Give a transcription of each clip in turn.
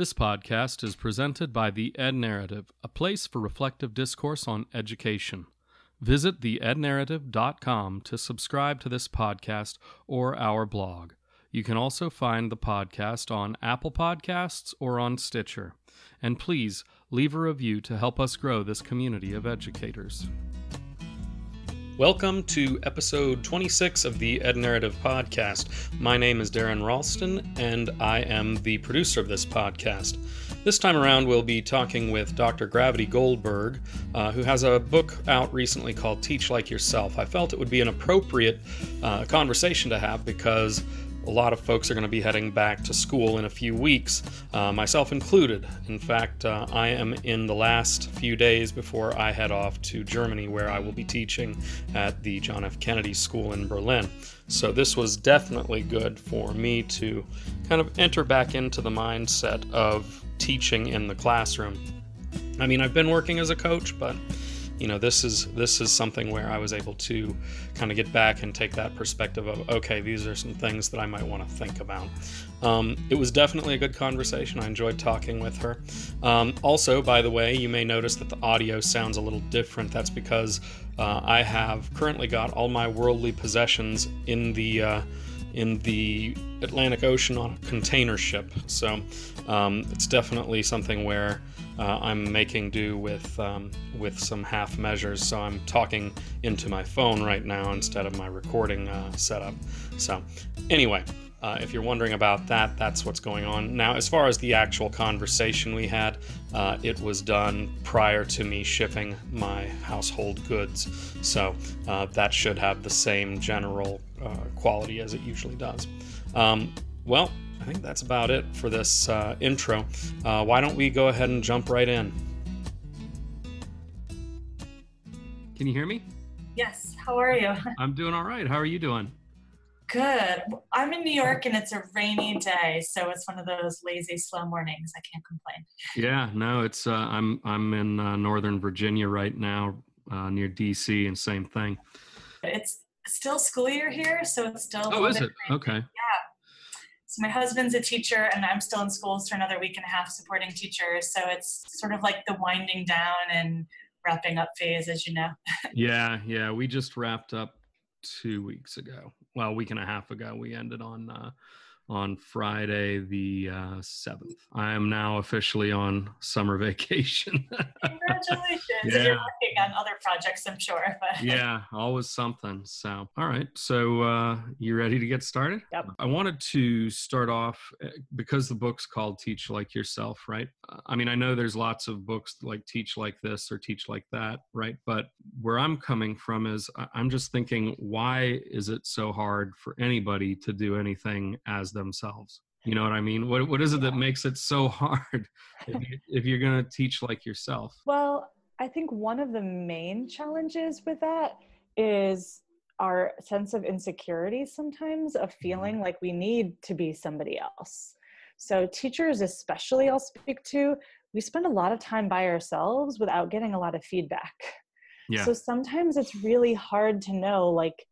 This podcast is presented by The Ed Narrative, a place for reflective discourse on education. Visit theednarrative.com to subscribe to this podcast or our blog. You can also find the podcast on Apple Podcasts or on Stitcher. And please leave a review to help us grow this community of educators. Welcome to episode 26 of the Ed Narrative Podcast. My name is Darren Ralston, and I am the producer of this podcast. This time around, we'll be talking with Dr. Gravity Goldberg, uh, who has a book out recently called Teach Like Yourself. I felt it would be an appropriate uh, conversation to have because a lot of folks are going to be heading back to school in a few weeks, uh, myself included. In fact, uh, I am in the last few days before I head off to Germany, where I will be teaching at the John F. Kennedy School in Berlin. So, this was definitely good for me to kind of enter back into the mindset of teaching in the classroom. I mean, I've been working as a coach, but you know this is this is something where i was able to kind of get back and take that perspective of okay these are some things that i might want to think about. Um, it was definitely a good conversation. I enjoyed talking with her. Um, also by the way you may notice that the audio sounds a little different. That's because uh, i have currently got all my worldly possessions in the uh, in the Atlantic Ocean on a container ship. So um, it's definitely something where uh, I'm making do with um, with some half measures. So I'm talking into my phone right now instead of my recording uh, setup. So anyway. Uh, if you're wondering about that, that's what's going on. Now, as far as the actual conversation we had, uh, it was done prior to me shipping my household goods. So uh, that should have the same general uh, quality as it usually does. Um, well, I think that's about it for this uh, intro. Uh, why don't we go ahead and jump right in? Can you hear me? Yes. How are you? I'm doing all right. How are you doing? Good. I'm in New York and it's a rainy day, so it's one of those lazy, slow mornings. I can't complain. Yeah, no, it's uh, I'm I'm in uh, Northern Virginia right now, uh, near DC, and same thing. It's still school year here, so it's still. Oh, is it? Rainy. Okay. Yeah. So my husband's a teacher, and I'm still in schools for another week and a half supporting teachers. So it's sort of like the winding down and wrapping up phase, as you know. yeah, yeah. We just wrapped up two weeks ago. Well, a week and a half ago, we ended on uh, on Friday the uh, seventh. I am now officially on summer vacation. Congratulations! yeah. You're working on other projects, I'm sure. But. yeah, always something. So, all right. So, uh, you ready to get started? Yep. I wanted to start off eh, because the book's called "Teach Like Yourself," right? I mean, I know there's lots of books like "Teach Like This" or "Teach Like That," right? But where I'm coming from is I'm just thinking, why is it so hard for anybody to do anything as themselves. You know what i mean? What, what is it that makes it so hard if, you, you're going to teach like yourself? Well i think one of the main challenges with that is our sense of insecurity sometimes of mm-hmm. feeling like we need to be somebody else. So teachers especially i'll speak to we spend a lot of time by ourselves without getting a lot of feedback. Yeah. so sometimes it's really hard to know like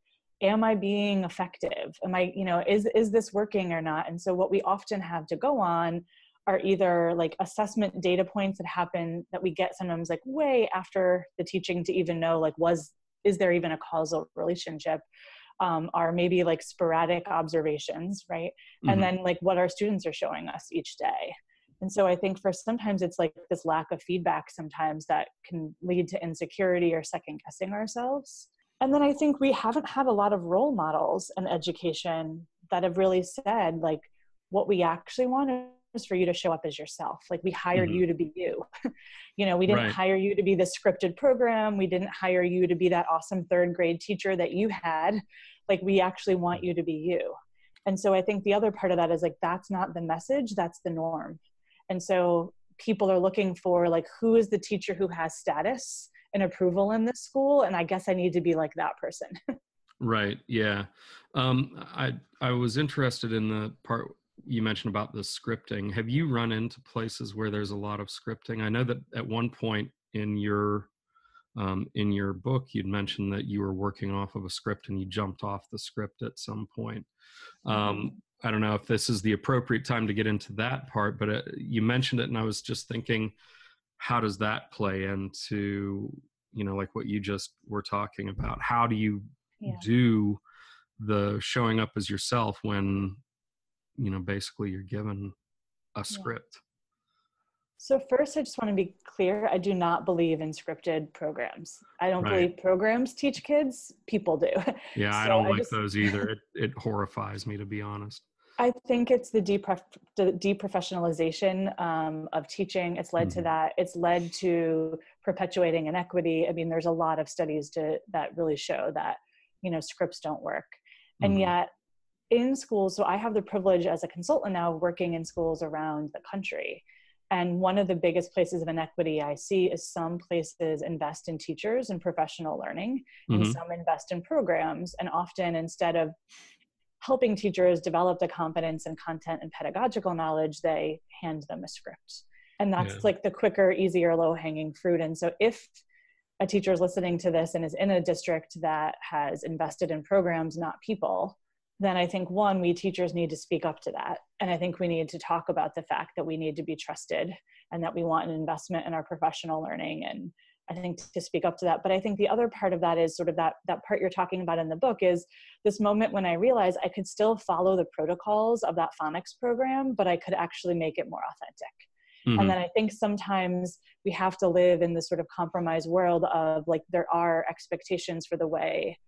am i being effective? Am i you know is is this working or not? And so what we often have to go on are either like assessment data points that happen that we get sometimes like way after the teaching to even know like was is there even a causal relationship? Um, are maybe like sporadic observations right? Mm-hmm. and then like what our students are showing us each day. And so i think for sometimes it's like this lack of feedback sometimes that can lead to insecurity or second guessing ourselves and then i think we haven't had a lot of role models in education that have really said like what we actually want is for you to show up as yourself. Like we hired mm-hmm. you to be you. You know we didn't right. hire you to be the scripted program. We didn't hire you to be that awesome third grade teacher that you had. Like we actually want you to be you. And so i think the other part of that is like that's not the message that's the norm. And so people are looking for like who is the teacher who has status an approval in this school and i guess i need to be like that person. Right yeah. Um, i i was interested in the part you mentioned about the scripting. Have you run into places where there's a lot of scripting? I know that at one point in your um, in your book you'd mentioned that you were working off of a script and you jumped off the script at some point. Um, I don't know if this is the appropriate time to get into that part, but uh, you mentioned it, and I was just thinking, how does that play into you know like what you just were talking about? How do you yeah. do the showing up as yourself when you know basically you're given a script? Yeah. So first, I just want to be clear. I do not believe in scripted programs. I don't right. believe programs teach kids. People do. Yeah, so I don't I like just, those either. It, it horrifies me to be honest. I think it's the, deprof- the deprofessionalization um, of teaching. It's led mm-hmm. to that. It's led to perpetuating inequity. I mean, there's a lot of studies to, that really show that you know scripts don't work, mm-hmm. and yet in schools. So I have the privilege as a consultant now working in schools around the country and one of the biggest places of inequity I see is some places invest in teachers and professional learning, mm-hmm. and some invest in programs. And often, instead of helping teachers develop the competence and content and pedagogical knowledge, they hand them a script. And that's yeah. like the quicker, easier, low hanging fruit. And so, if a teacher is listening to this and is in a district that has invested in programs, not people, then I think one, we teachers need to speak up to that. And I think we need to talk about the fact that we need to be trusted and that we want an investment in our professional learning. And I think to speak up to that. But I think the other part of that is sort of that that part you're talking about in the book is this moment when I realized I could still follow the protocols of that phonics program, but I could actually make it more authentic. Mm-hmm. And then I think sometimes we have to live in this sort of compromised world of like there are expectations for the way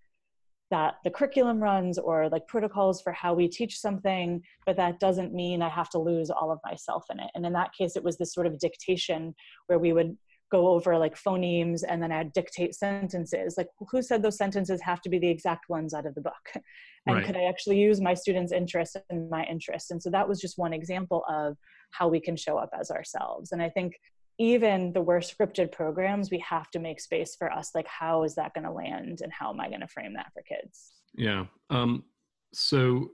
that the curriculum runs or like protocols for how we teach something, but that doesn't mean I have to lose all of myself in it. And in that case, it was this sort of dictation where we would go over like phonemes and then I'd dictate sentences. Like, who said those sentences have to be the exact ones out of the book? And right. could I actually use my students' interest and my interest? And so that was just one example of how we can show up as ourselves. And I think even the worst scripted programs, we have to make space for us. Like, how is that going to land, and how am I going to frame that for kids? Yeah. Um, so,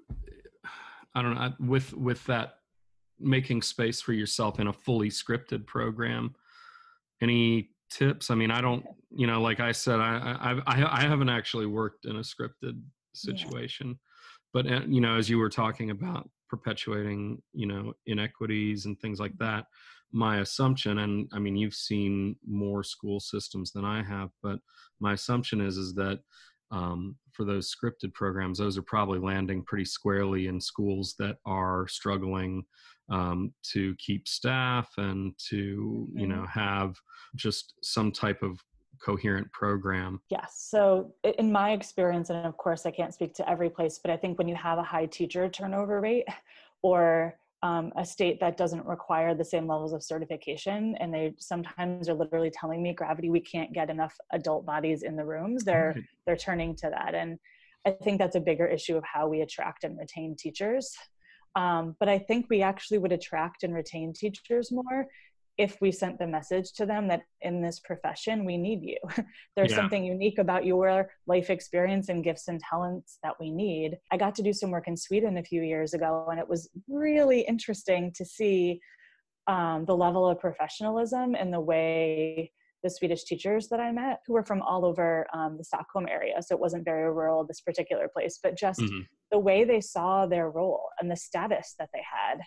I don't know. With with that, making space for yourself in a fully scripted program. Any tips? I mean, I don't. You know, like I said, I I I haven't actually worked in a scripted situation, yeah. but uh, you know, as you were talking about perpetuating, you know, inequities and things like mm-hmm. that my assumption and i mean you've seen more school systems than i have but my assumption is is that um, for those scripted programs those are probably landing pretty squarely in schools that are struggling um, to keep staff and to mm-hmm. you know have just some type of coherent program yes so in my experience and of course i can't speak to every place but i think when you have a high teacher turnover rate or um, a state that doesn't require the same levels of certification and they sometimes are literally telling me gravity we can't get enough adult bodies in the rooms they're right. they're turning to that and i think that's a bigger issue of how we attract and retain teachers um, but i think we actually would attract and retain teachers more if we sent the message to them that in this profession we need you there's yeah. something unique about your life experience and gifts and talents that we need i got to do some work in sweden a few years ago and it was really interesting to see um, the level of professionalism and the way the swedish teachers that i met who were from all over um, the stockholm area so it wasn't very rural this particular place but just mm-hmm. the way they saw their role and the status that they had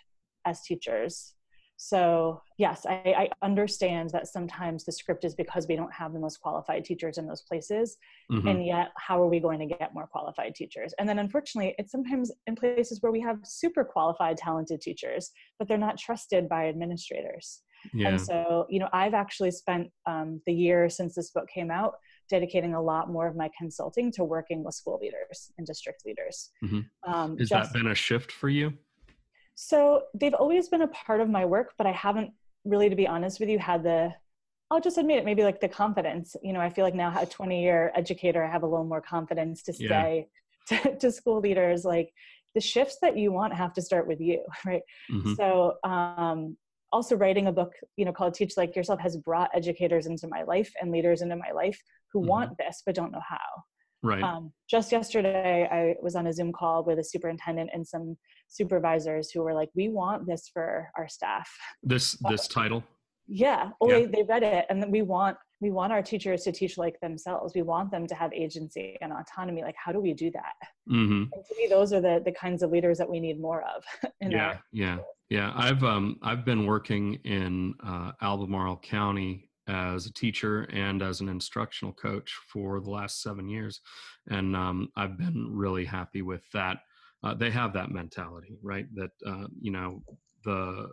as teachers so, yes, I, I, understand that sometimes the script is because we don't have the most qualified teachers in those places. Mm-hmm. And yet, how are we going to get more qualified teachers? And then, unfortunately, it's sometimes in places where we have super qualified, talented teachers, but they're not trusted by administrators. Yeah. And so, you know, I've actually spent um, the year since this book came out dedicating a lot more of my consulting to working with school leaders and district leaders. Mm-hmm. Um, Has just, that been a shift for you? So they've always been a part of my work, but I haven't really, to be honest with you, had the I'll just admit it, maybe like the confidence. You know, I feel like now, a 20 year educator, I have a little more confidence to say yeah. to, to, school leaders, like the shifts that you want have to start with you, right? Mm-hmm. So, um, also writing a book, you know, called Teach Like Yourself has brought educators into my life and leaders into my life who mm-hmm. want this but don't know how. Right. Um, just yesterday, I was on a Zoom call with a superintendent and some supervisors who were like, "We want this for our staff." This this title. Yeah oh yeah. They, they read it and then we want we want our teachers to teach like themselves. We want them to have agency and autonomy. Like how do we do that? Mm-hmm. and to me those are the the kinds of leaders that we need more of yeah yeah yeah. I've um i've been working in uh, albemarle county as a teacher and as an instructional coach for the last seven years and um, i've been really happy with that. Uh, they have that mentality right? That uh, you know the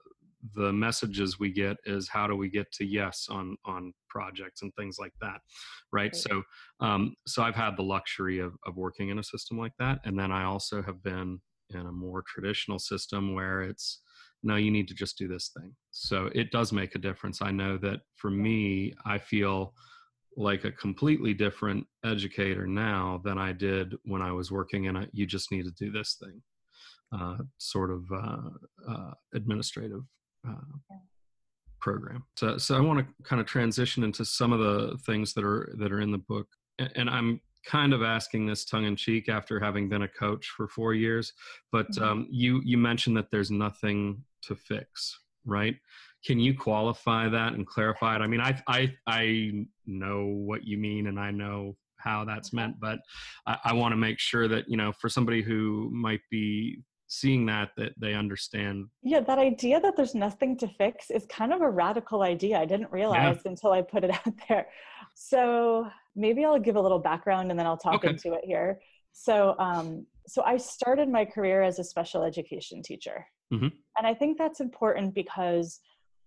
the messages we get is how do we get to yes on on projects and things like that right, so um, so i've had the luxury of, of working in a system like that and then i also have been in a more traditional system where it's no you need to just do this thing. So it does make a difference. I know that for me i feel like a completely different educator now than i did when i was working in a you just need to do this thing uh, sort of uh, uh, administrative uh, program. So, so I want to kind of transition into some of the things that are that are in the book, and I'm kind of asking this tongue in cheek after having been a coach for four years. But mm-hmm. um, you you mentioned that there's nothing to fix, right? Can you qualify that and clarify it? I mean, I I I know what you mean, and I know how that's meant, but I, I want to make sure that you know for somebody who might be seeing that that they understand. Yeah that idea that there's nothing to fix is kind of a radical idea. I didn't realize yeah. until i put it out there. So maybe i'll give a little background and then i'll talk okay. into it here. So um so i started my career as a special education teacher. Mm-hmm. and i think that's important because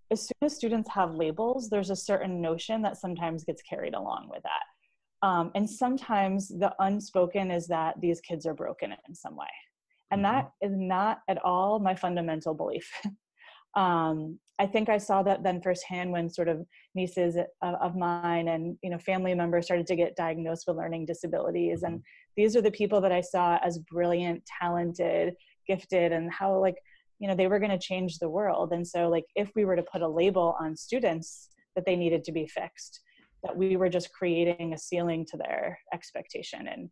as soon as students have labels there's a certain notion that sometimes gets carried along with that. Um, and sometimes the unspoken is that these kids are broken in some way and mm-hmm. that is not at all my fundamental belief um, i think i saw that then firsthand when sort of nieces of, of, mine and you know family members started to get diagnosed with learning disabilities and mm-hmm. these are the people that i saw as brilliant talented gifted and how like you know they were going to change the world and so like if we were to put a label on students that they needed to be fixed that we were just creating a ceiling to their expectation and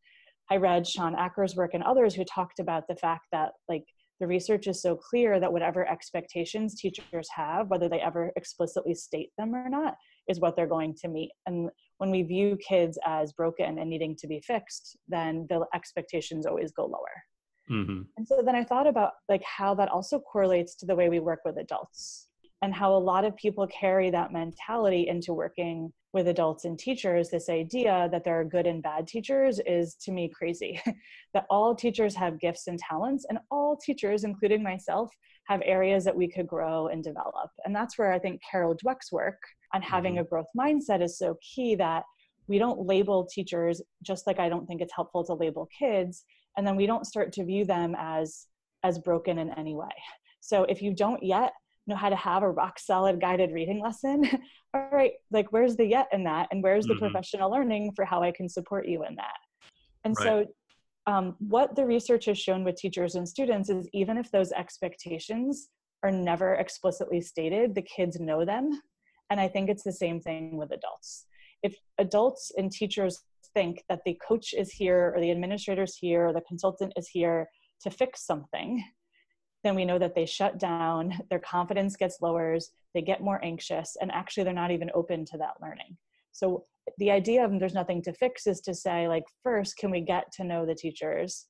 I read Shawn Achor's work and others who talked about the fact that like the research is so clear that whatever expectations teachers have, whether they ever explicitly state them or not, is what they're going to meet. And when we view kids as broken and needing to be fixed, then the expectations always go lower. Mm-hmm. And so then I thought about like how that also correlates to the way we work with adults and how a lot of people carry that mentality into working with adults and teachers this idea that there are good and bad teachers is to me crazy. That all teachers have gifts and talents and all teachers including myself have areas that we could grow and develop. And that's where i think carol dweck's work on having mm-hmm. a growth mindset is so key that we don't label teachers just like i don't think it's helpful to label kids and then we don't start to view them as as broken in any way. So if you don't yet know how to have a rock solid guided reading lesson. All right like where's the yet in that? And where's the mm-hmm. professional learning for how i can support you in that? And right. so um, what the research has shown with teachers and students is even if those expectations are never explicitly stated the kids know them. And i think it's the same thing with adults. If adults and teachers think that the coach is here or the administrator is here or the consultant is here to fix something then we know that they shut down, their confidence gets lowers, they get more anxious, and actually they're not even open to that learning. So the idea of there's nothing to fix is to say, like, first, can we get to know the teachers?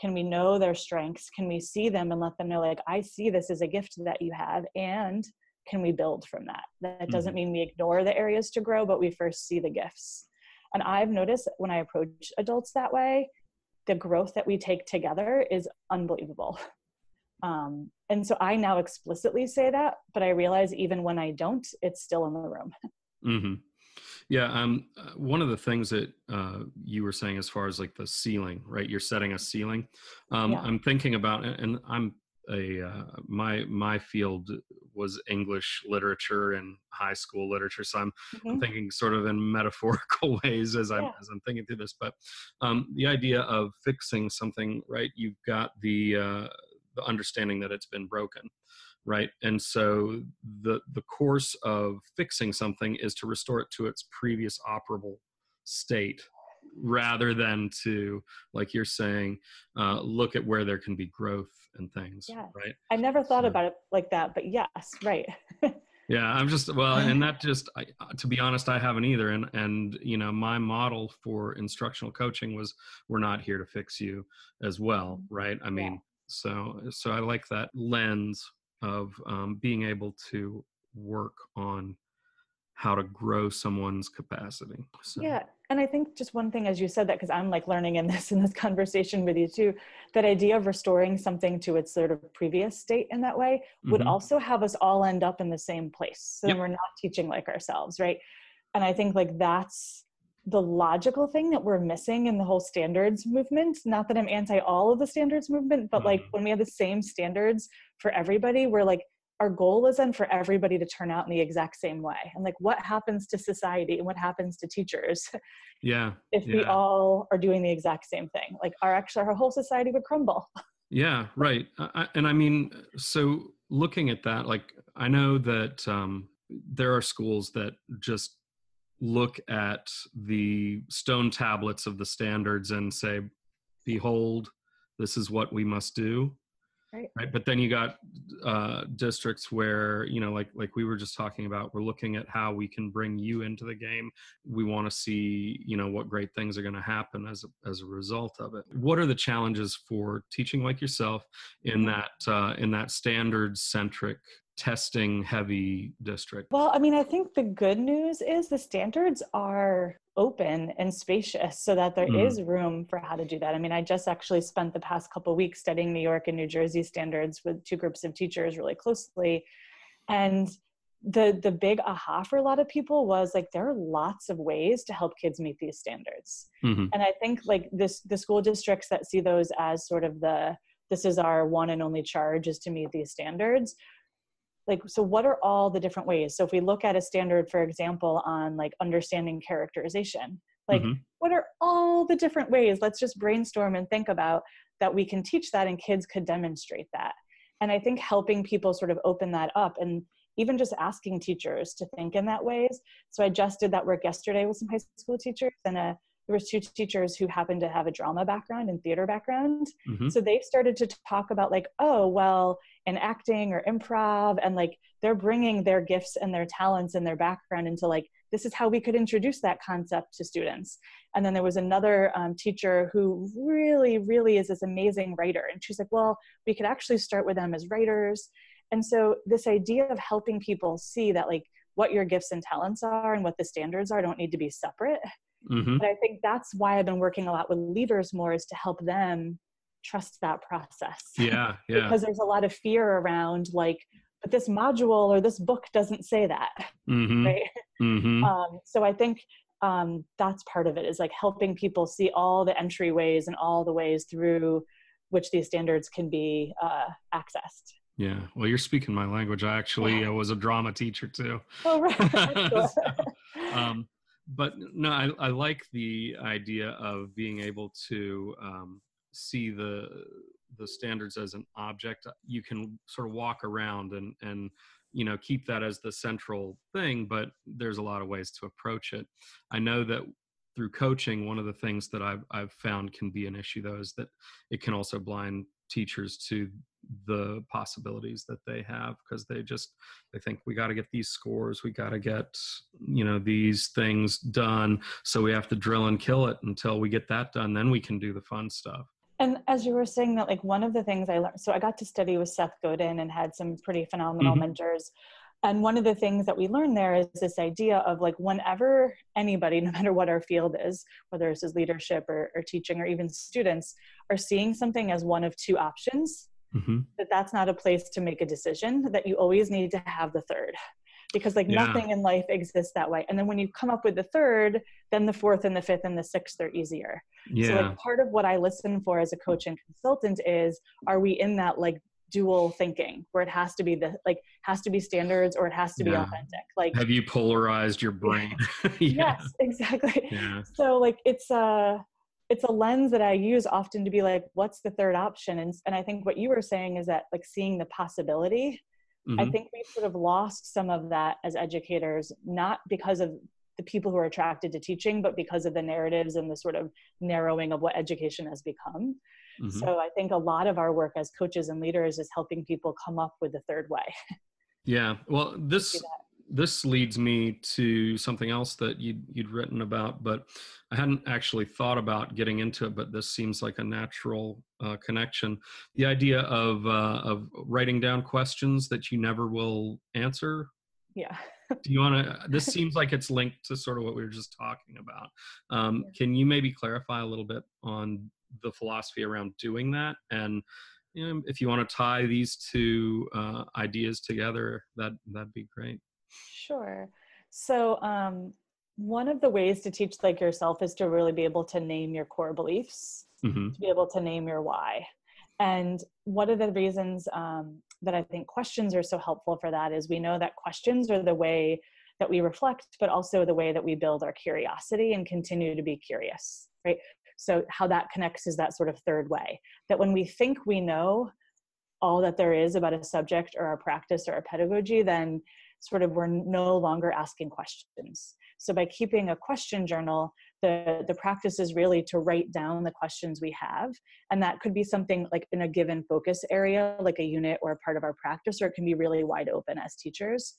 Can we know their strengths? Can we see them and let them know, like, I see this as a gift that you have, and can we build from that? That doesn't mm-hmm. mean we ignore the areas to grow, but we first see the gifts. And I've noticed when I approach adults that way, the growth that we take together is unbelievable. Um, and so I now explicitly say that, but I realize even when I don't, it's still in the room. Mm-hmm. Yeah. Um, one of the things that uh, you were saying as far as like the ceiling, right? You're setting a ceiling. Um, yeah. I'm thinking about, and I'm a uh, my my field was English literature and high school literature, so I'm, mm-hmm. I'm thinking sort of in metaphorical ways as I'm yeah. as I'm thinking through this. But um, the idea of fixing something, right? You've got the uh, the understanding that it's been broken right and so the the course of fixing something is to restore it to its previous operable state rather than to like you're saying uh, look at where there can be growth and things right i never thought so. about it like that but yes right yeah i'm just well and that just I, to be honest i haven't either and and you know my model for instructional coaching was we're not here to fix you as well mm-hmm. right i mean. So so i like that lens of um, being able to work on how to grow someone's capacity so. yeah and i think just one thing as you said that because i'm like learning in this in this conversation with you too that idea of restoring something to its sort of previous state in that way would mm-hmm. also have us all end up in the same place so yep. we're not teaching like ourselves right and i think like that's the logical thing that we're missing in the whole standards movement not that i'm anti all of the standards movement but mm-hmm. like when we have the same standards for everybody we're like our goal is then for everybody to turn out in the exact same way and like what happens to society and what happens to teachers yeah if yeah. we all are doing the exact same thing like our actually our whole society would crumble yeah right I, and i mean so looking at that like i know that um, there are schools that just look at the stone tablets of the standards and say behold this is what we must do right. right but then you got uh, districts where you know like like we were just talking about we're looking at how we can bring you into the game we want to see you know what great things are going to happen as a, as a result of it what are the challenges for teaching like yourself in mm-hmm. that uh, in that standards centric testing heavy district? Well, I mean, I think the good news is the standards are open and spacious so that there mm. is room for how to do that. I mean, I just actually spent the past couple weeks studying New York and New Jersey standards with two groups of teachers really closely. And the the big aha for a lot of people was like there are lots of ways to help kids meet these standards. Mm-hmm. And I think like this the school districts that see those as sort of the this is our one and only charge is to meet these standards like so what are all the different ways so if we look at a standard for example on like understanding characterization like mm-hmm. what are all the different ways let's just brainstorm and think about that we can teach that and kids could demonstrate that and i think helping people sort of open that up and even just asking teachers to think in that ways so i just did that work yesterday with some high school teachers and a there was two teachers who happened to have a drama background and theater background mm-hmm. so they started to talk about like oh well in acting or improv and like they're bringing their gifts and their talents and their background into like this is how we could introduce that concept to students. And then there was another um, teacher who really really is this amazing writer and she's like well we could actually start with them as writers. And so this idea of helping people see that like what your gifts and talents are and what the standards are don't need to be separate. Mm-hmm. But I think that's why I've been working a lot with leaders more is to help them trust that process. Yeah, yeah. because there's a lot of fear around like, but this module or this book doesn't say that, mm-hmm. right? Mm-hmm. Um, so I think um, that's part of it is like helping people see all the entryways and all the ways through which these standards can be uh, accessed. Yeah, well, you're speaking my language. I actually yeah. was a drama teacher too. Oh, right. so, um, but no, I, I like the idea of being able to um, see the the standards as an object. You can sort of walk around and and you know keep that as the central thing, but there's a lot of ways to approach it. I know that through coaching, one of the things that I've I've found can be an issue though is that it can also blind teachers to the possibilities that they have because they just they think we got to get these scores we got to get you know these things done so we have to drill and kill it until we get that done then we can do the fun stuff and as you were saying that like one of the things i learned so i got to study with seth godin and had some pretty phenomenal mm-hmm. mentors and one of the things that we learned there is this idea of like whenever anybody no matter what our field is whether it's leadership or, or teaching or even students are seeing something as one of two options mm-hmm. that that's not a place to make a decision that you always need to have the third because like yeah. nothing in life exists that way and then when you come up with the third then the fourth and the fifth and the sixth are easier yeah. so like part of what i listen for as a coach and consultant is are we in that like dual thinking where it has to be the like has to be standards or it has to yeah. be authentic like have you polarized your brain yeah. yes exactly yeah. so like it's a it's a lens that I use often to be like, what's the third option? And, and I think what you were saying is that like seeing the possibility. Mm-hmm. I think we've sort of lost some of that as educators, not because of the people who are attracted to teaching, but because of the narratives and the sort of narrowing of what education has become. Mm-hmm. So I think a lot of our work as coaches and leaders is helping people come up with the third way. Yeah. Well, this this leads me to something else that you'd, you'd written about, but I hadn't actually thought about getting into it. But this seems like a natural uh, connection. The idea of uh, of writing down questions that you never will answer. Yeah. Do you want to? This seems like it's linked to sort of what we were just talking about. Um, yeah. Can you maybe clarify a little bit on the philosophy around doing that and you know, if you want to tie these two uh, ideas together, that that'd be great. Sure. So um, one of the ways to teach like yourself is to really be able to name your core beliefs, mm-hmm. to be able to name your why. And one of the reasons um, that I think questions are so helpful for that is we know that questions are the way that we reflect, but also the way that we build our curiosity and continue to be curious, right? So, how that connects is that sort of third way that when we think we know all that there is about a subject or a practice or a pedagogy, then sort of we're no longer asking questions. So, by keeping a question journal, the, the practice is really to write down the questions we have. And that could be something like in a given focus area, like a unit or a part of our practice, or it can be really wide open as teachers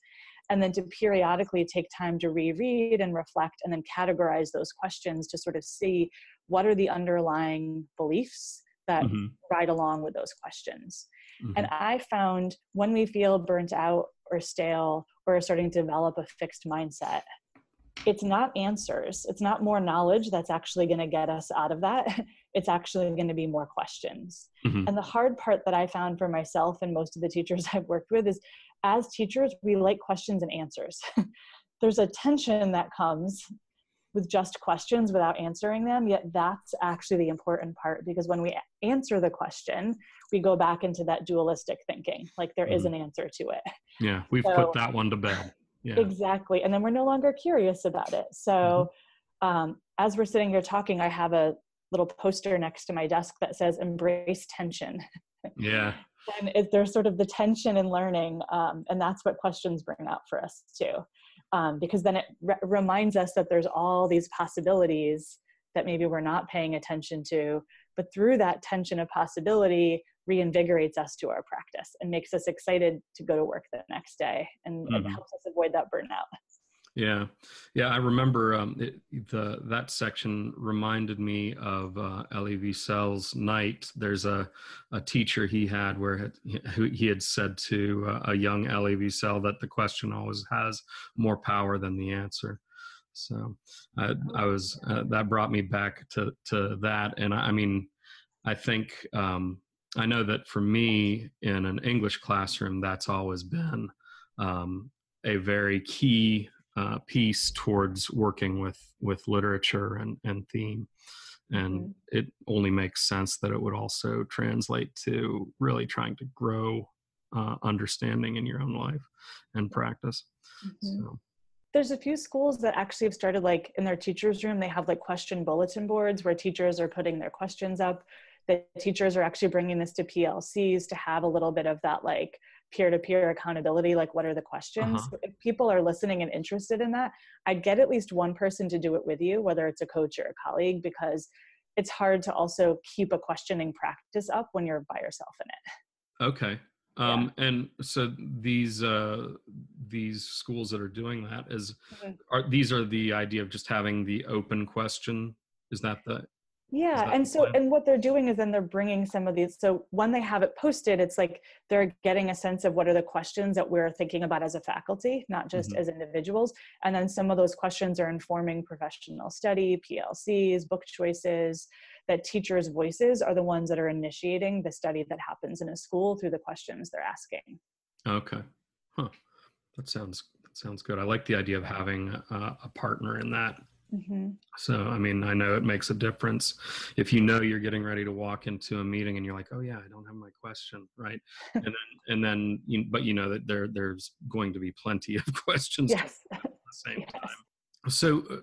and then to periodically take time to reread and reflect and then categorize those questions to sort of see what are the underlying beliefs that mm-hmm. ride along with those questions. Mm-hmm. And I found when we feel burnt out or stale or are starting to develop a fixed mindset, it's not answers, it's not more knowledge that's actually going to get us out of that. It's actually going to be more questions. Mm-hmm. And the hard part that I found for myself and most of the teachers I've worked with is as teachers, we like questions and answers. There's a tension that comes with just questions without answering them, yet that's actually the important part because when we answer the question, we go back into that dualistic thinking, like there mm. is an answer to it. Yeah, we've so, put that one to bed. Yeah. Exactly. And then we're no longer curious about it. So mm-hmm. um, as we're sitting here talking, I have a little poster next to my desk that says embrace tension. Yeah and it, there's sort of the tension in learning um, and that's what questions bring out for us too um, because then it re- reminds us that there's all these possibilities that maybe we're not paying attention to but through that tension of possibility reinvigorates us to our practice and makes us excited to go to work the next day and mm-hmm. it helps us avoid that burnout yeah, yeah, I remember um, it, the that section reminded me of uh, Elie Wiesel's night. There's a a teacher he had where he, he had said to uh, a young Elie Wiesel that the question always has more power than the answer. So I, I was uh, that brought me back to to that, and I, I mean, I think um, I know that for me in an English classroom, that's always been um, a very key uh, piece towards working with with literature and and theme. And mm-hmm. it only makes sense that it would also translate to really trying to grow uh, understanding in your own life and practice. Mm-hmm. so. There's a few schools that actually have started like in their teachers room they have like question bulletin boards where teachers are putting their questions up the teachers are actually bringing this to plcs to have a little bit of that like peer-to-peer accountability like what are the questions uh-huh. if people are listening and interested in that i'd get at least one person to do it with you whether it's a coach or a colleague because it's hard to also keep a questioning practice up when you're by yourself in it okay um, yeah. and so these uh, these schools that are doing that is, mm-hmm. are these are the idea of just having the open question is that the yeah and so and what they're doing is then they're bringing some of these so when they have it posted it's like they're getting a sense of what are the questions that we're thinking about as a faculty not just mm-hmm. as individuals. And then some of those questions are informing professional study plcs book choices that teachers voices are the ones that are initiating the study that happens in a school through the questions they're asking. Okay. Huh. That sounds that sounds good. I like the idea of having a, a partner in that Mm-hmm. So, I mean, I know it makes a difference if you know you're getting ready to walk into a meeting and you're like, "Oh yeah, I don't have my question," right? and then, and then, you, but you know that there there's going to be plenty of questions yes. at the same yes. time. So uh,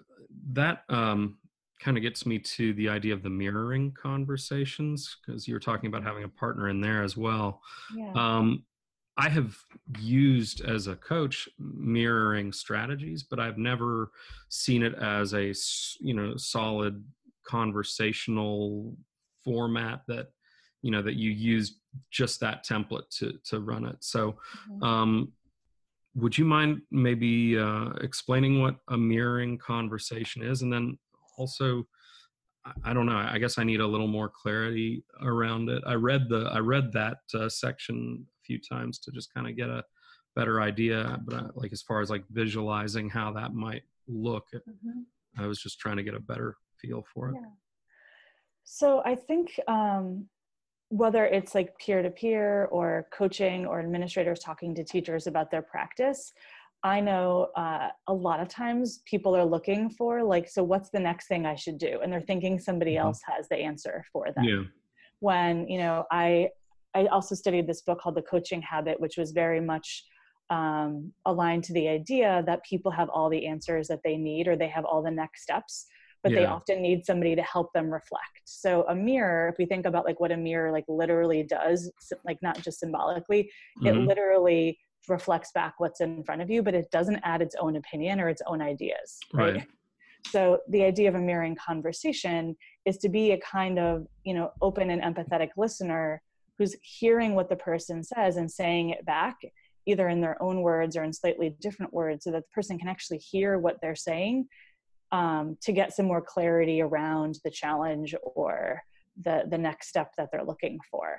that um, kind of gets me to the idea of the mirroring conversations because you're talking about having a partner in there as well. Yeah. Um, I have used as a coach mirroring strategies, but I've never seen it as a you know solid conversational format that you know that you use just that template to to run it. So, mm-hmm. um, would you mind maybe uh, explaining what a mirroring conversation is, and then also, I don't know. I guess I need a little more clarity around it. I read the I read that uh, section few times to just kind of get a better idea, but uh, like as far as like visualizing how that might look, mm-hmm. I was just trying to get a better feel for it. Yeah. So I think um, whether it's like peer to peer or coaching or administrators talking to teachers about their practice, I know uh, a lot of times people are looking for like, so what's the next thing I should do? And they're thinking somebody mm-hmm. else has the answer for them. Yeah. When you know, I I also studied this book called The Coaching Habit, which was very much um, aligned to the idea that people have all the answers that they need or they have all the next steps but yeah. they often need somebody to help them reflect so a mirror if we think about like what a mirror like literally does like not just symbolically mm-hmm. it literally reflects back what's in front of you but it doesn't add its own opinion or its own ideas right, right. so the idea of a mirroring conversation is to be a kind of you know open and empathetic listener who's hearing what the person says and saying it back either in their own words or in slightly different words so that the person can actually hear what they're saying um, to get some more clarity around the challenge or the, the next step that they're looking for.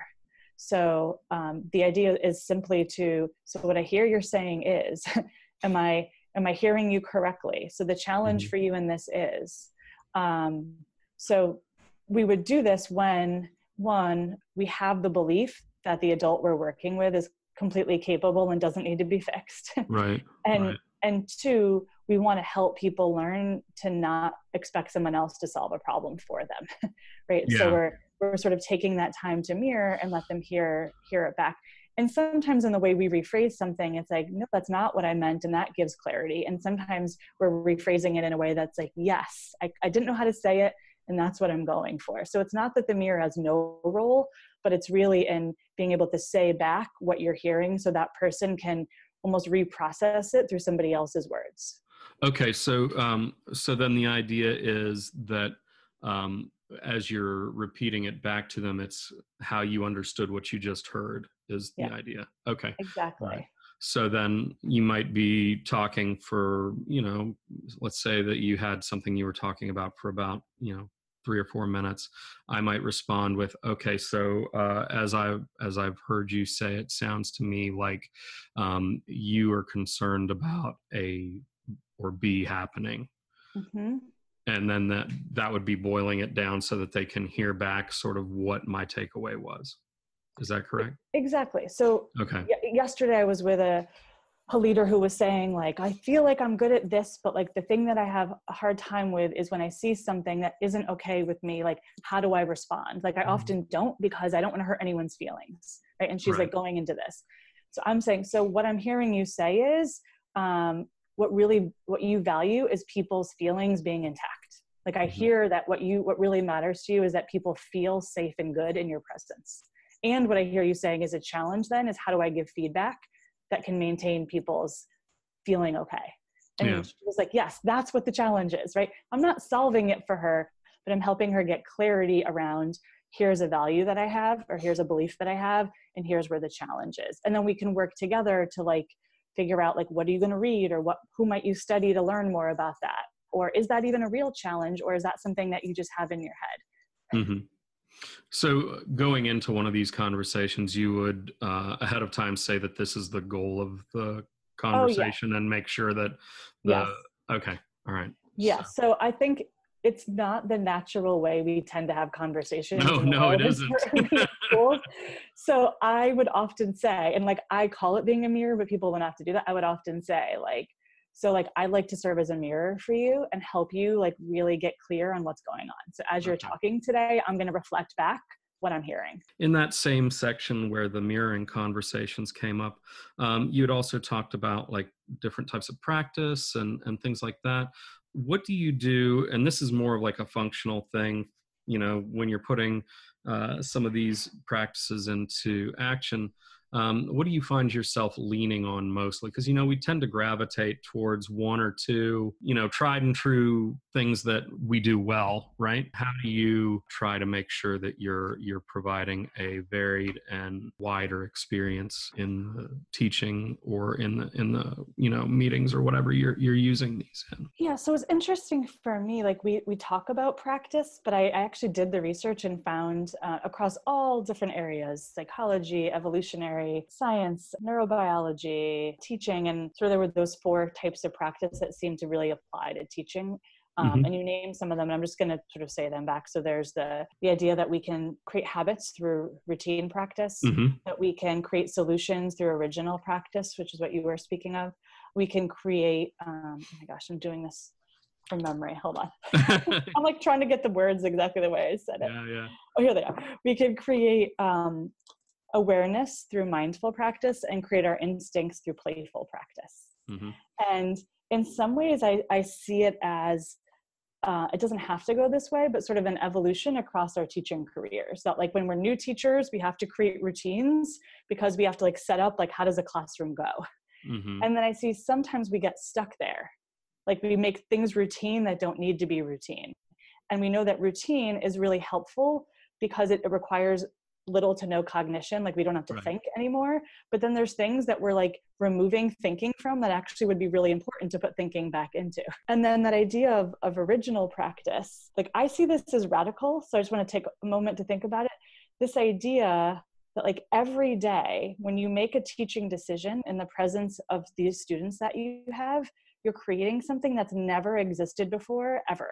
So um, the idea is simply to, so what I hear you're saying is, am I, am I hearing you correctly? So the challenge mm-hmm. for you in this is, um, so we would do this when one, we have the belief that the adult we're working with is completely capable and doesn't need to be fixed. Right. and right. and two, we want to help people learn to not expect someone else to solve a problem for them right yeah. so we're we're sort of taking that time to mirror and let them hear hear it back and sometimes in the way we rephrase something it's like no that's not what i meant and that gives clarity and sometimes we're rephrasing it in a way that's like yes i, I didn't know how to say it and that's what i'm going for so it's not that the mirror has no role but it's really in being able to say back what you're hearing so that person can almost reprocess it through somebody else's words Okay, so um, so then the idea is that um, as you're repeating it back to them, it's how you understood what you just heard is yeah. the idea. Okay, exactly. Right. So then you might be talking for you know, let's say that you had something you were talking about for about you know three or four minutes i might respond with okay so uh, as i as i've heard you say it sounds to me like um, you are concerned about a or B happening. Mm-hmm. And then that that would be boiling it down so that they can hear back sort of what my takeaway was. Is that correct? Exactly. So okay. Y- yesterday I was with a a leader who was saying like i feel like i'm good at this but like the thing that i have a hard time with is when i see something that isn't okay with me like how do i respond like i mm-hmm. often don't because i don't want to hurt anyone's feelings right and she's right. like going into this so i'm saying so what i'm hearing you say is um, what really what you value is people's feelings being intact like i mm-hmm. hear that what you what really matters to you is that people feel safe and good in your presence and what i hear you saying is a challenge then is how do i give feedback that can maintain people's feeling okay? And yeah. she was like yes that's what the challenge is right? I'm not solving it for her but i'm helping her get clarity around here's a value that i have or here's a belief that i have and here's where the challenge is. And then we can work together to like figure out like what are you going to read or what who might you study to learn more about that? Or is that even a real challenge or is that something that you just have in your head? Mm-hmm. So going into one of these conversations you would uh, ahead of time say that this is the goal of the conversation oh, yeah. and make sure that the yes. okay all right yeah so. so i think it's not the natural way we tend to have conversations. No, no, it isn't. so I would often say, and like I call it being a mirror, but people wouldn't have to do that. I would often say, like, so like I like to serve as a mirror for you and help you like really get clear on what's going on. So as you're okay. talking today, I'm going to reflect back what I'm hearing. In that same section where the mirroring conversations came up, um, you had also talked about like different types of practice and, and things like that what do you do and this is more of like a functional thing you know when you're putting uh, some of these practices into action um, what do you find yourself leaning on mostly? Because you know we tend to gravitate towards one or two, you know, tried and true things that we do well, right? How do you try to make sure that you're you're providing a varied and wider experience in the teaching or in the in the you know meetings or whatever you're you're using these in? Yeah, so it's interesting for me. Like we we talk about practice, but I, I actually did the research and found uh, across all different areas: psychology, evolutionary science, neurobiology, teaching, and so there were those four types of practice that seemed to really apply to teaching um, mm-hmm. and you name some of them and i'm just going to sort of say them back so there's the the idea that we can create habits through routine practice mm-hmm. that we can create solutions through original practice which is what you were speaking of we can create um, oh my gosh i'm doing this from memory hold on i'm like trying to get the words exactly the way i said it yeah, yeah. oh here they are we can create um, awareness through mindful practice and create our instincts through playful practice mm-hmm. and in some ways I, I see it as uh, it doesn't have to go this way, but sort of an evolution across our teaching careers. That like when we're new teachers, we have to create routines because we have to like set up like how does a classroom go, mm-hmm. and then I see sometimes we get stuck there, like we make things routine that don't need to be routine, and we know that routine is really helpful because it, it requires little to no cognition like we don't have to right. think anymore but then there's things that we're like removing thinking from that actually would be really important to put thinking back into and then that idea of, of original practice like i see this as radical so i just want to take a moment to think about it this idea that like every day when you make a teaching decision in the presence of these students that you have you're creating something that's never existed before ever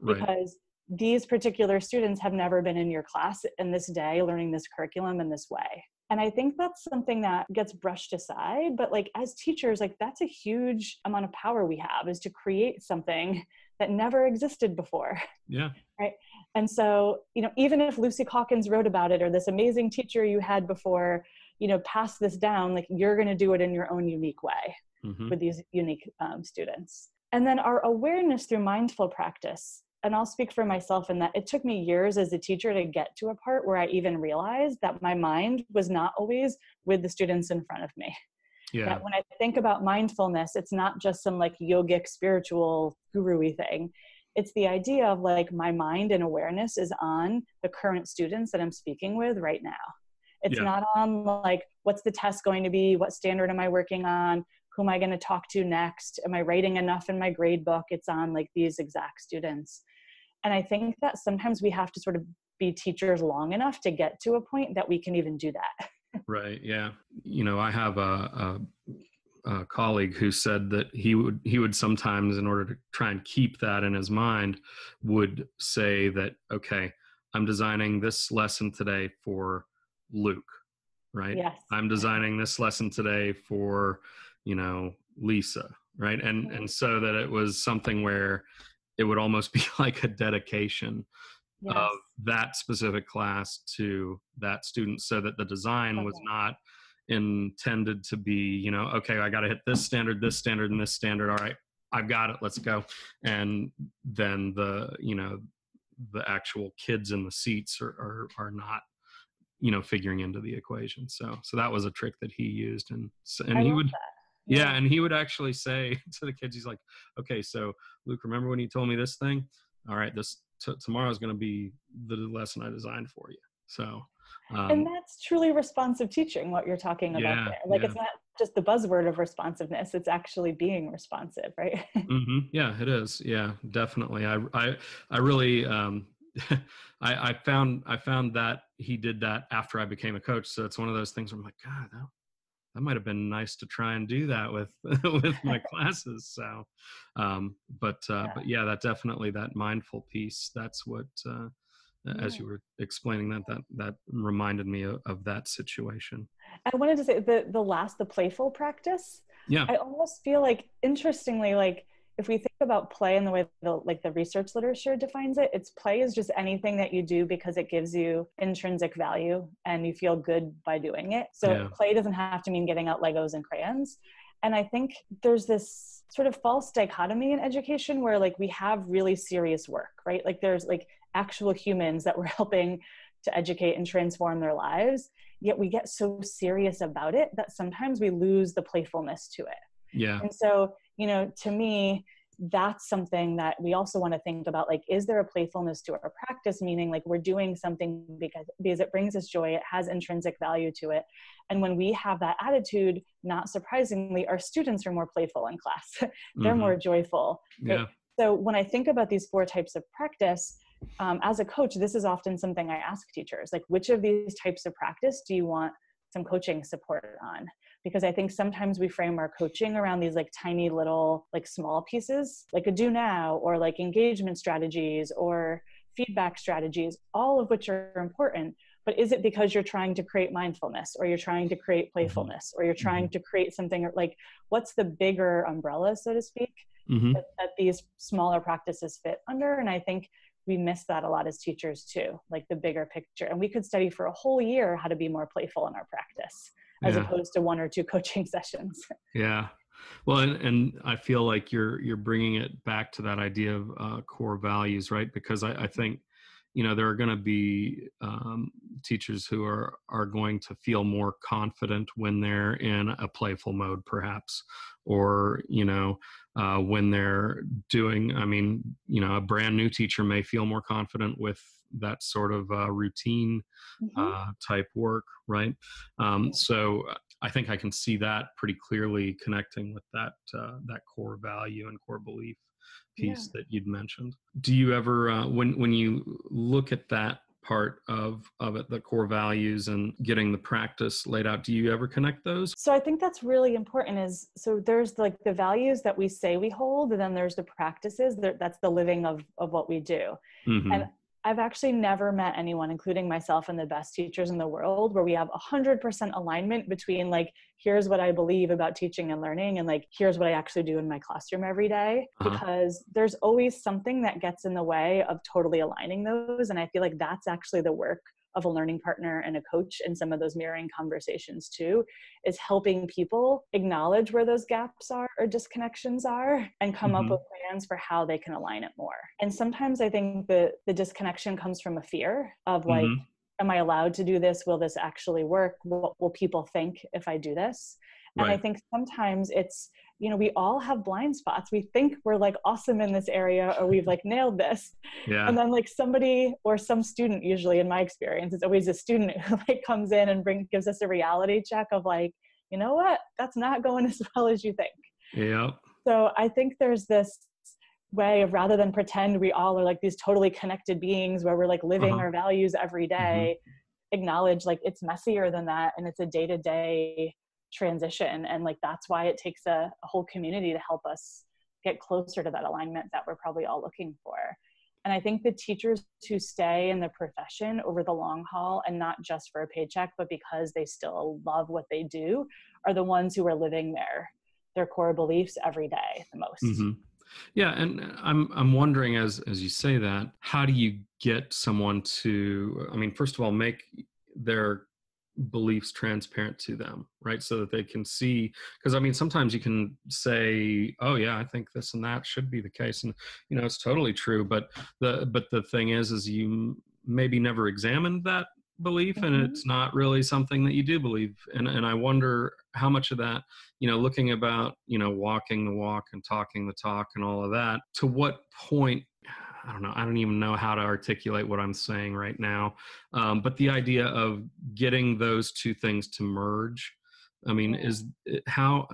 right. because these particular students have never been in your class in this day learning this curriculum in this way. And i think that's something that gets brushed aside but like as teachers like that's a huge amount of power we have is to create something that never existed before. Yeah. Right? And so you know even if lucy calkins wrote about it or this amazing teacher you had before you know pass this down like you're going to do it in your own unique way mm-hmm. with these unique um, students. And then our awareness through mindful practice and I'll speak for myself in that it took me years as a teacher to get to a part where I even realized that my mind was not always with the students in front of me. Yeah. That when I think about mindfulness, it's not just some like yogic spiritual guru thing. It's the idea of like my mind and awareness is on the current students that I'm speaking with right now. It's yeah. not on like what's the test going to be, what standard am I working on, who am I going to talk to next? Am I writing enough in my grade book? It's on like these exact students. And I think that sometimes we have to sort of be teachers long enough to get to a point that we can even do that. right. Yeah. You know, I have a, a, a colleague who said that he would he would sometimes, in order to try and keep that in his mind, would say that okay, I'm designing this lesson today for Luke. Right. Yes. I'm designing this lesson today for you know lisa right? And and so that it was something where it would almost be like a dedication yes. of that specific class to that student so that the design okay. was not intended to be you know okay i got to hit this standard this standard and this standard. All right i've got it. Let's go. And then the you know the actual kids in the seats are are, are not you know figuring into the equation. So so that was a trick that he used and and I he would that yeah and he would actually say to the kids he's like okay so luke remember when you told me this thing all right this t- tomorrow is going to be the lesson i designed for you so um, and that's truly responsive teaching what you're talking about yeah, there like yeah. it's not just the buzzword of responsiveness it's actually being responsive right mm-hmm. yeah it is yeah definitely i i, I really um I, I found I found that he did that after I became a coach. So it's one of those things where I'm like, God, that, that might have been nice to try and do that with with my classes so um, but uh, yeah. but yeah that definitely that mindful piece that's what uh, yeah. as you were explaining that that that reminded me of, of, that situation i wanted to say the the last the playful practice yeah i almost feel like interestingly like if we think about play in the way the like the research literature defines it it's play is just anything that you do because it gives you intrinsic value and you feel good by doing it. So yeah. play doesn't have to mean getting out legos and crayons. And i think there's this sort of false dichotomy in education where like we have really serious work right? Like there's like actual humans that we're helping to educate and transform their lives yet we get so serious about it that sometimes we lose the playfulness to it. Yeah. And so you know to me that's something that we also want to think about like is there a playfulness to our practice? Meaning like we're doing something because because it brings us joy it has intrinsic value to it. And when we have that attitude not surprisingly our students are more playful in class. They're mm-hmm. more joyful. Yeah. so when i think about these four types of practice um, as a coach this is often something i ask teachers like which of these types of practice do you want some coaching support on because I think sometimes we frame our coaching around these like tiny little like small pieces, like a do now or like engagement strategies or feedback strategies, all of which are important. But is it because you're trying to create mindfulness or you're trying to create mm-hmm. playfulness or you're trying mm-hmm. to create something like what's the bigger umbrella, so to speak, mm-hmm. that, that these smaller practices fit under? And I think we miss that a lot as teachers too, like the bigger picture. And we could study for a whole year how to be more playful in our practice as yeah. opposed to one or two coaching sessions. Yeah. Well, and, and I feel like you're you're bringing it back to that idea of uh, core values, right? Because I, I think you know there are going to be um, teachers who are are going to feel more confident when they're in a playful mode perhaps or you know uh, when they're doing i mean you know a brand new teacher may feel more confident with that sort of uh, routine mm-hmm. uh, type work, right? Um, so uh, I think I can see that pretty clearly connecting with that uh, that core value and core belief piece yeah. that you'd mentioned. Do you ever, uh, when when you look at that part of of it the core values and getting the practice laid out do you ever connect those so i think that's really important is so there's like the values that we say we hold and then there's the practices that, that's the living of of what we do mm-hmm. and I've actually never met anyone, including myself and the best teachers in the world, where we have 100% alignment between like, here's what I believe about teaching and learning, and like, here's what I actually do in my classroom every day. Uh-huh. Because there's always something that gets in the way of totally aligning those. And I feel like that's actually the work of a learning partner and a coach and some of those mirroring conversations too is helping people acknowledge where those gaps are or disconnections are and come mm-hmm. up with plans for how they can align it more and sometimes i think the the disconnection comes from a fear of like mm-hmm. am i allowed to do this will this actually work what will people think if i do this and right. i think sometimes it's you know we all have blind spots we think we're like awesome in this area or we've like nailed this yeah. and then like somebody or some student usually in my experience it's always a student who like comes in and bring gives us a reality check of like you know what that's not going as well as you think yeah so i think there's this way of rather than pretend we all are like these totally connected beings where we're like living uh-huh. our values every mm-hmm. mm-hmm. acknowledge like it's messier than that and it's a day-to-day transition and like that's why it takes a, a, whole community to help us get closer to that alignment that we're probably all looking for and i think the teachers who stay in the profession over the long haul and not just for a paycheck but because they still love what they do are the ones who are living their their core beliefs every day the most mm-hmm. yeah and i'm i'm wondering as as you say that how do you get someone to i mean first of all make their beliefs transparent to them right so that they can see because i mean sometimes you can say oh yeah i think this and that should be the case and you know it's totally true but the but the thing is is you maybe never examined that belief mm-hmm. and it's not really something that you do believe and and i wonder how much of that you know looking about you know walking the walk and talking the talk and all of that to what point I don't know, I don't even know how to articulate what I'm saying right now. Um, but the idea of getting those two things to merge, I mean, is it, how.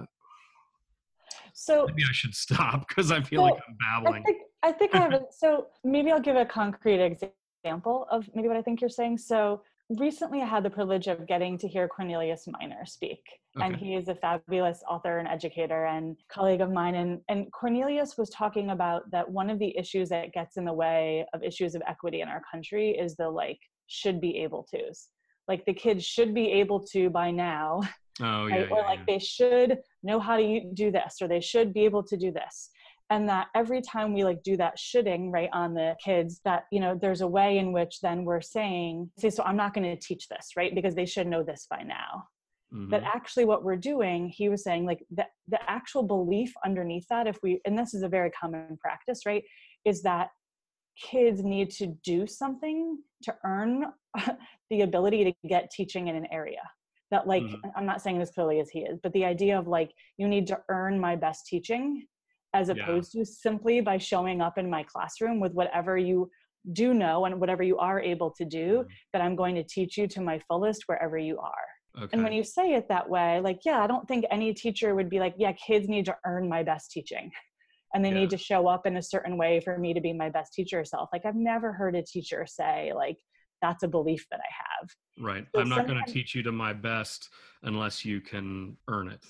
So maybe I should stop because I feel so like I'm babbling. I think I, think I have. A, so maybe I'll give a concrete example of maybe what I think you're saying. So recently I had the privilege of getting to hear Cornelius Minor speak. Okay. And he is a fabulous author and educator and colleague of mine. And, and Cornelius was talking about that one of the issues that gets in the way of issues of equity in our country is the like should be able to's. Like the kids should be able to by now. Oh, yeah, right? Or like yeah. they should know how to do this or they should be able to do this and that every time we like do that shoulding right on the kids that you know there's a way in which then we're saying say so i'm not going to teach this right because they should know this by now mm-hmm. but actually what we're doing he was saying like the, the actual belief underneath that if we and this is a very common practice right is that kids need to do something to earn the ability to get teaching in an area that like mm-hmm. i'm not saying this clearly as he is but the idea of like you need to earn my best teaching as opposed yeah. to simply by showing up in my classroom with whatever you do know and whatever you are able to do mm-hmm. that i'm going to teach you to my fullest wherever you are okay. and when you say it that way like yeah i don't think any teacher would be like yeah kids need to earn my best teaching and they yeah. need to show up in a certain way for me to be my best teacher self like i've never heard a teacher say like that's a belief that i have right so i'm not going to teach you to my best unless you can earn it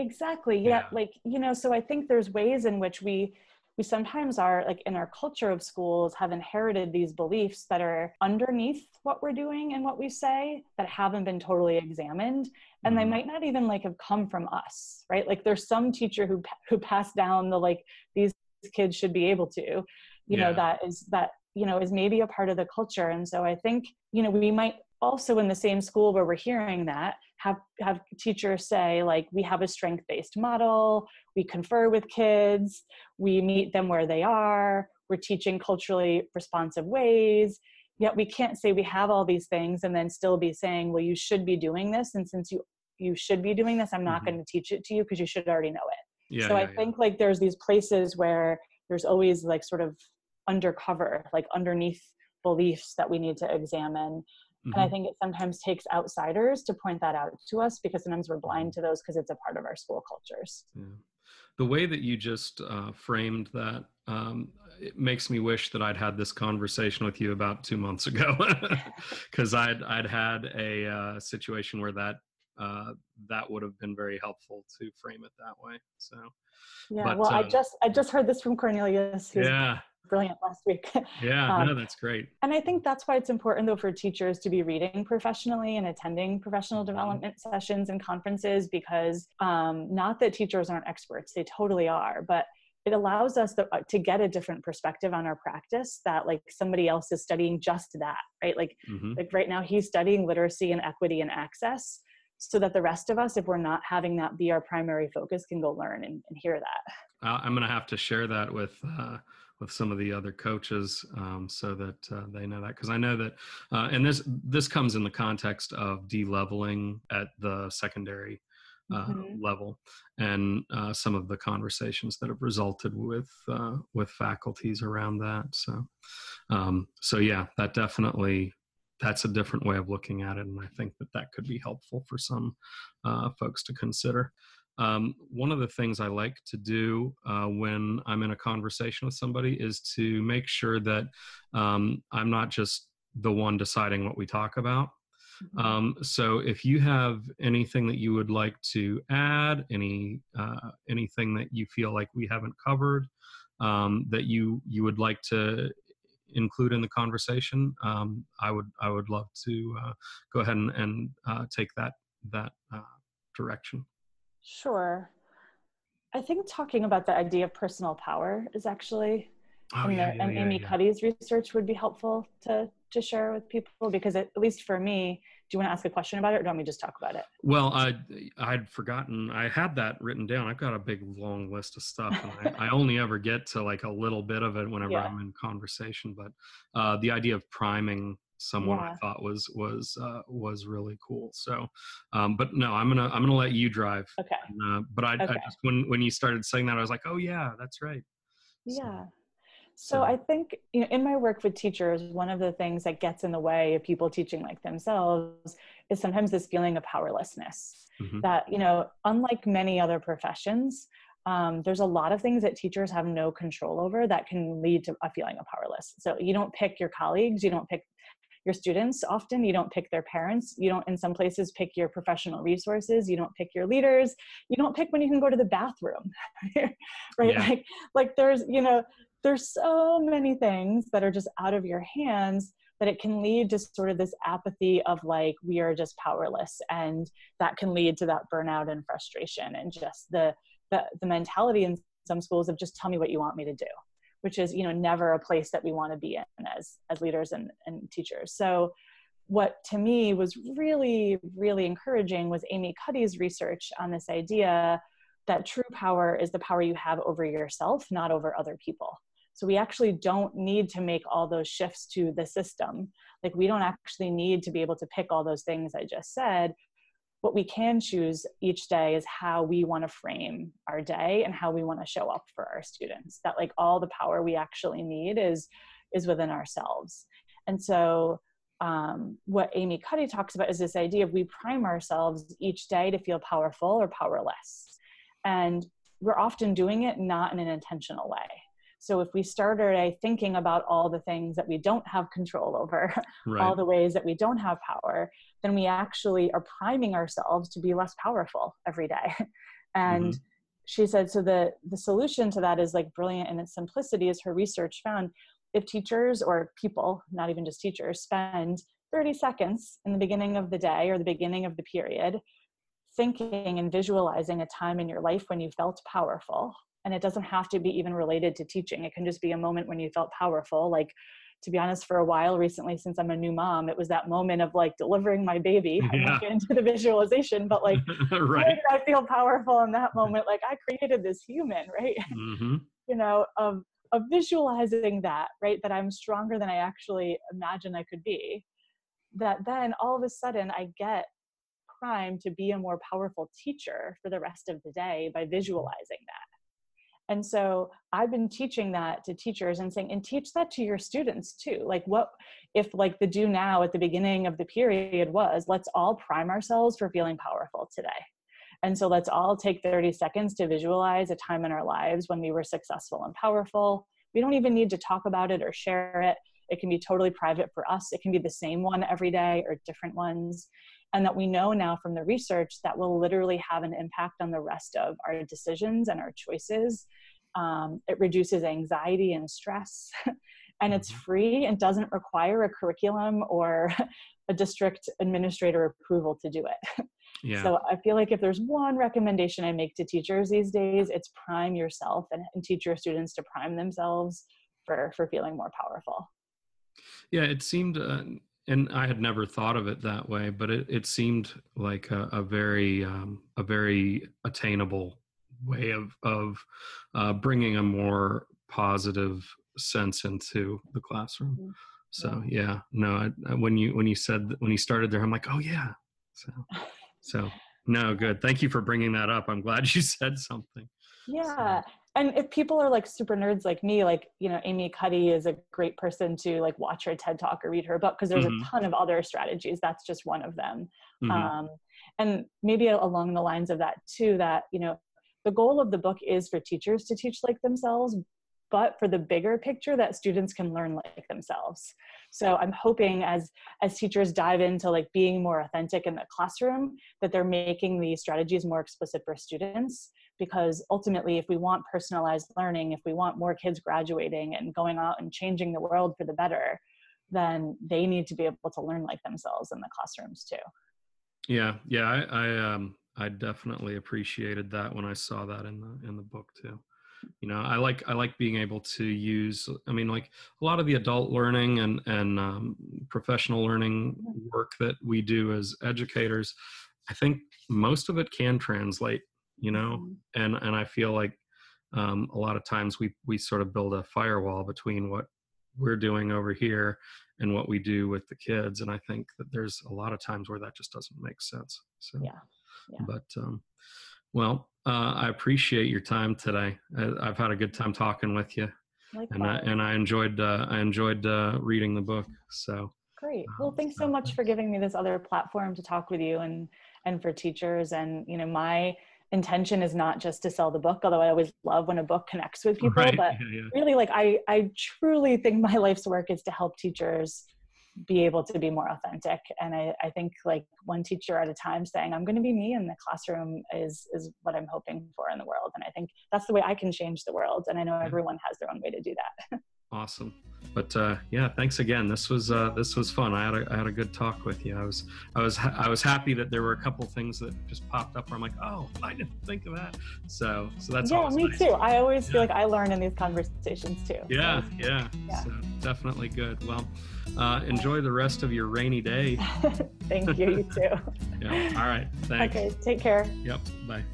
exactly yeah. yeah like you know so i think there's ways in which we we sometimes are like in our culture of schools have inherited these beliefs that are underneath what we're doing and what we say that haven't been totally examined and they mm-hmm. might not even like have come from us right like there's some teacher who who passed down the like these kids should be able to you yeah. know that is that you know is maybe a part of the culture and so i think you know we might also in the same school where we're hearing that have have teachers say like we have a strength based model. We confer with kids. We meet them where they are. We're teaching culturally responsive ways. Yet we can't say we have all these things and then still be saying well you should be doing this and since you you should be doing this i'm not mm-hmm. going to teach it to you because you should already know it. Yeah, so yeah, i yeah. think like there's these places where there's always like sort of undercover like underneath beliefs that we need to examine Mm-hmm. And I mm-hmm. think it sometimes takes outsiders to point that out to us because sometimes we're blind to those because it's a part of our school cultures. Yeah. The way that you just uh, framed that um, it makes me wish that I'd had this conversation with you about two months ago, because I'd I'd had a uh, situation where that uh, that would have been very helpful to frame it that way. So, yeah. But, well, I um, just I just heard this from Cornelius. yeah brilliant last week. Yeah, um, no, that's great. And I think that's why it's important though for teachers to be reading professionally and attending professional mm-hmm. development mm-hmm. sessions and conferences because um, not that teachers aren't experts, they totally are, but it allows us to, uh, to get a different perspective on our practice that like somebody else is studying just that, right? Like, mm-hmm. like right now he's studying literacy and equity and access so that the rest of us, if we're not having that be our primary focus, can go learn and, and hear that. I'm going to have to share that with uh, with some of the other coaches um, so that uh, they know that because I know that uh, and this this comes in the context of de-leveling at the secondary uh, mm-hmm. level and uh, some of the conversations that have resulted with uh, with faculties around that so um, so yeah that definitely that's a different way of looking at it and I think that that could be helpful for some uh, folks to consider. Um, one of the things I like to do uh, when I'm in a conversation with somebody is to make sure that um, I'm not just the one deciding what we talk about. Mm-hmm. Um, so if you have anything that you would like to add, any uh, anything that you feel like we haven't covered, um, that you you would like to include in the conversation, um, I would I would love to uh, go ahead and, and uh, take that that uh, direction. Sure. I think talking about the idea of personal power is actually, oh, and, yeah, the, yeah, and yeah, Amy Cuddy's research would be helpful to to share with people because it, at least for me, do you want to ask a question about it, or do you want me to just talk about it? Well, I I'd forgotten. I had that written down. I've got a big long list of stuff, and I, I, only ever get to like a little bit of it whenever I'm in conversation. But uh, the idea of priming someone yeah. I thought was was uh, was really cool. So, um, but no, I'm gonna I'm gonna let you drive. Okay. And, uh, but I, okay. I, just when when you started saying that, I was like, oh yeah, that's right. Yeah. So, so I think you know, in my work with teachers, one of the things that gets in the way of people teaching like themselves is sometimes this feeling of powerlessness. Mm-hmm. That you know, unlike many other professions, um, there's a lot of things that teachers have no control over that can lead to a feeling of powerless. So you don't pick your colleagues, you don't pick your students often you don't pick their parents. You don't in some places pick your professional resources. You don't pick your leaders. You don't pick when you can go to the bathroom right? Yeah. like like there's you know there's so many things that are just out of your hands that it can lead to sort of this apathy of like we are just powerless and that can lead to that burnout and frustration and just the the, the mentality in some schools of just tell me what you want me to do which is you know never a place that we want to be in as as leaders and, and teachers so what to me was really really encouraging was amy cuddy's research on this idea that true power is the power you have over yourself not over other people So we actually don't need to make all those shifts to the system. Like we don't actually need to be able to pick all those things I just said. What we can choose each day is how we want to frame our day and how we want to show up for our students. That like all the power we actually need is is within ourselves. And so um, what Amy Cuddy talks about is this idea of we prime ourselves each day to feel powerful or powerless. And we're often doing it not in an intentional way. So if we start our day thinking about all the things that we don't have control over, right. all the ways that we don't have power, then we actually are priming ourselves to be less powerful every day. and mm-hmm. she said, so the the solution to that is like brilliant in its simplicity, as her research found if teachers or people, not even just teachers, spend 30 seconds in the beginning of the day or the beginning of the period thinking and visualizing a time in your life when you felt powerful, and it doesn't have to be even related to teaching, it can just be a moment when you felt powerful. Like, to be honest, for a while recently, since I'm a new mom, it was that moment of like delivering my baby. Yeah. Get into the visualization, but like, right. did I feel powerful in that moment? Like, I created this human, right? Mm-hmm. you know, of of visualizing that, right, that I'm stronger than I actually imagine I could be, that then all of a sudden I get primed to be a more powerful teacher for the rest of the day by visualizing that. And so I've been teaching that to teachers and saying, and teach that to your students too. Like, what if, like, the do now at the beginning of the period was, let's all prime ourselves for feeling powerful today. And so let's all take 30 seconds to visualize a time in our lives when we were successful and powerful. We don't even need to talk about it or share it. It can be totally private for us. It can be the same one every day or different ones. And that we know now from the research that will literally have an impact on the rest of our decisions and our choices. Um, it reduces anxiety and stress. and it's mm-hmm. free and doesn't require a curriculum or a district administrator approval to do it. Yeah. So I feel like if there's one recommendation I make to teachers these days, it's prime yourself and, and teach your students to prime themselves for for feeling more powerful. Yeah, it seemed, uh, and I had never thought of it that way, but it, it seemed like a, a very um, a very attainable way of of uh, bringing a more positive sense into the classroom. Mm-hmm. So yeah, no, I, when you when you said when you started there, I'm like, oh yeah. So So, no, good. Thank you for bringing that up. I'm glad you said something. Yeah. So. And if people are like super nerds like me, like, you know, Amy Cuddy is a great person to like watch her TED talk or read her book because there's mm-hmm. a ton of other strategies. That's just one of them. Mm-hmm. Um, and maybe along the lines of that too, that, you know, the goal of the book is for teachers to teach like themselves, but for the bigger picture that students can learn like themselves so i'm hoping as as teachers dive into like being more authentic in the classroom that they're making these strategies more explicit for students because ultimately if we want personalized learning if we want more kids graduating and going out and changing the world for the better then they need to be able to learn like themselves in the classrooms too. Yeah yeah i, I um i definitely appreciated that when i saw that in the in the book too. You know i like i like being able to use i mean like a lot of the adult learning and and um, professional learning work that we do as educators i think most of it can translate you know mm-hmm. and and i feel like um, a lot of times we we sort of build a firewall between what we're doing over here and what we do with the kids and i think that there's a lot of times where that just doesn't make sense so yeah, yeah. but um well uh, I appreciate your time today. I, have had a good time talking with you, Likewise. and I, and I enjoyed uh, I enjoyed uh, reading the book. So great. Well, um, thanks so much for giving me this other platform to talk with you and and for teachers. And you know, my intention is not just to sell the book, although I always love when a book connects with people. Right. But yeah, yeah. really, like I I truly think my life's work is to help teachers be able to be more authentic and I, I think like one teacher at a time saying i'm going to be me in the classroom is is what i'm hoping for in the world and i think that's the way i can change the world and i know everyone has their own way to do that awesome but uh, yeah thanks again this was uh, this was fun I had, a, I had a good talk with you i was i was ha- i was happy that there were a couple things that just popped up where i'm like oh i didn't think of that so so that's yeah me nice. too i always yeah. feel like i learn in these conversations too yeah yeah, yeah. So definitely good well uh, enjoy the rest of your rainy day. Thank you. You too. yeah. All right. Thanks. Okay. Take care. Yep. Bye.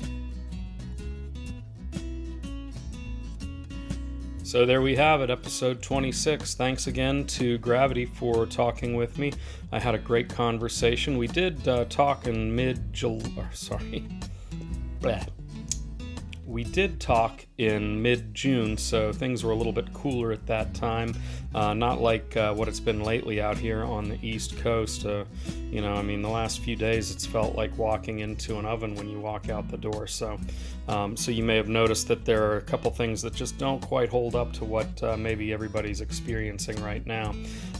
So there we have it, episode 26. Thanks again to Gravity for talking with me. I had a great conversation. We did uh, talk in mid July. Sorry. Bleh we did talk in mid June, so things were a little bit cooler at that time. Uh, not like uh, what it's been lately out here on the East Coast. Uh, you know, I mean, the last few days it's felt like walking into an oven when you walk out the door. So, um, so you may have noticed that there are a couple things that just don't quite hold up to what uh, maybe everybody's experiencing right now.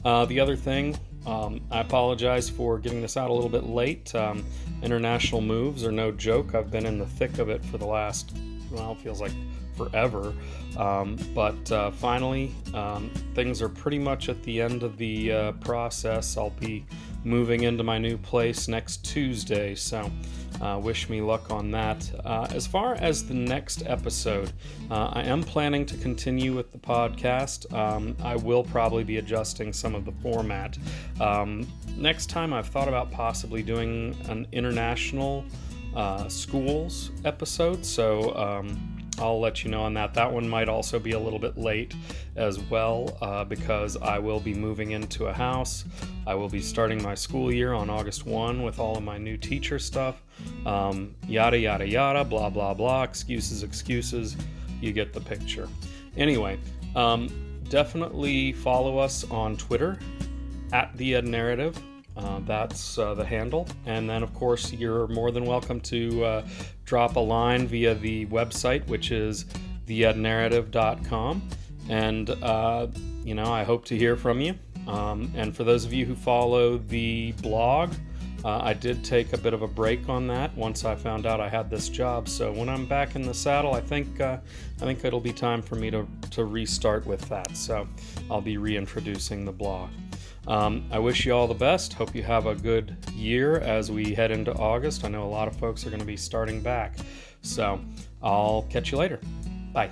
Uh, the other thing, um, I apologize for getting this out a little bit late. Um, international moves are no joke. I've been in the thick of it for the last well, it feels like forever. Um, but uh, finally, um, things are pretty much at the end of the uh, process. I'll be moving into my new place next Tuesday, so uh, wish me luck on that. Uh, as far as the next episode, uh, I am planning to continue with the podcast. Um, I will probably be adjusting some of the format. Um, next time, I've thought about possibly doing an international uh, schools episode, so um, I'll let you know on that. That one might also be a little bit late as well uh, because I will be moving into a house. I will be starting my school year on August 1 with all of my new teacher stuff. Um, yada, yada, yada, blah, blah, blah. Excuses, excuses. You get the picture. Anyway, um, definitely follow us on Twitter at the Ed Narrative. Uh, that's uh, the handle. And then, of course, you're more than welcome to uh, drop a line via the website, which is theednarrative.com. And, uh, you know, I hope to hear from you. Um, and for those of you who follow the blog, uh, I did take a bit of a break on that once I found out I had this job. So when I'm back in the saddle, I think I think it'll be time for me to, to restart with that. So I'll be reintroducing the blog. Um, I wish you all the best. Hope you have a good year as we head into August. I know a lot of folks are going to be starting back. So I'll catch you later. Bye.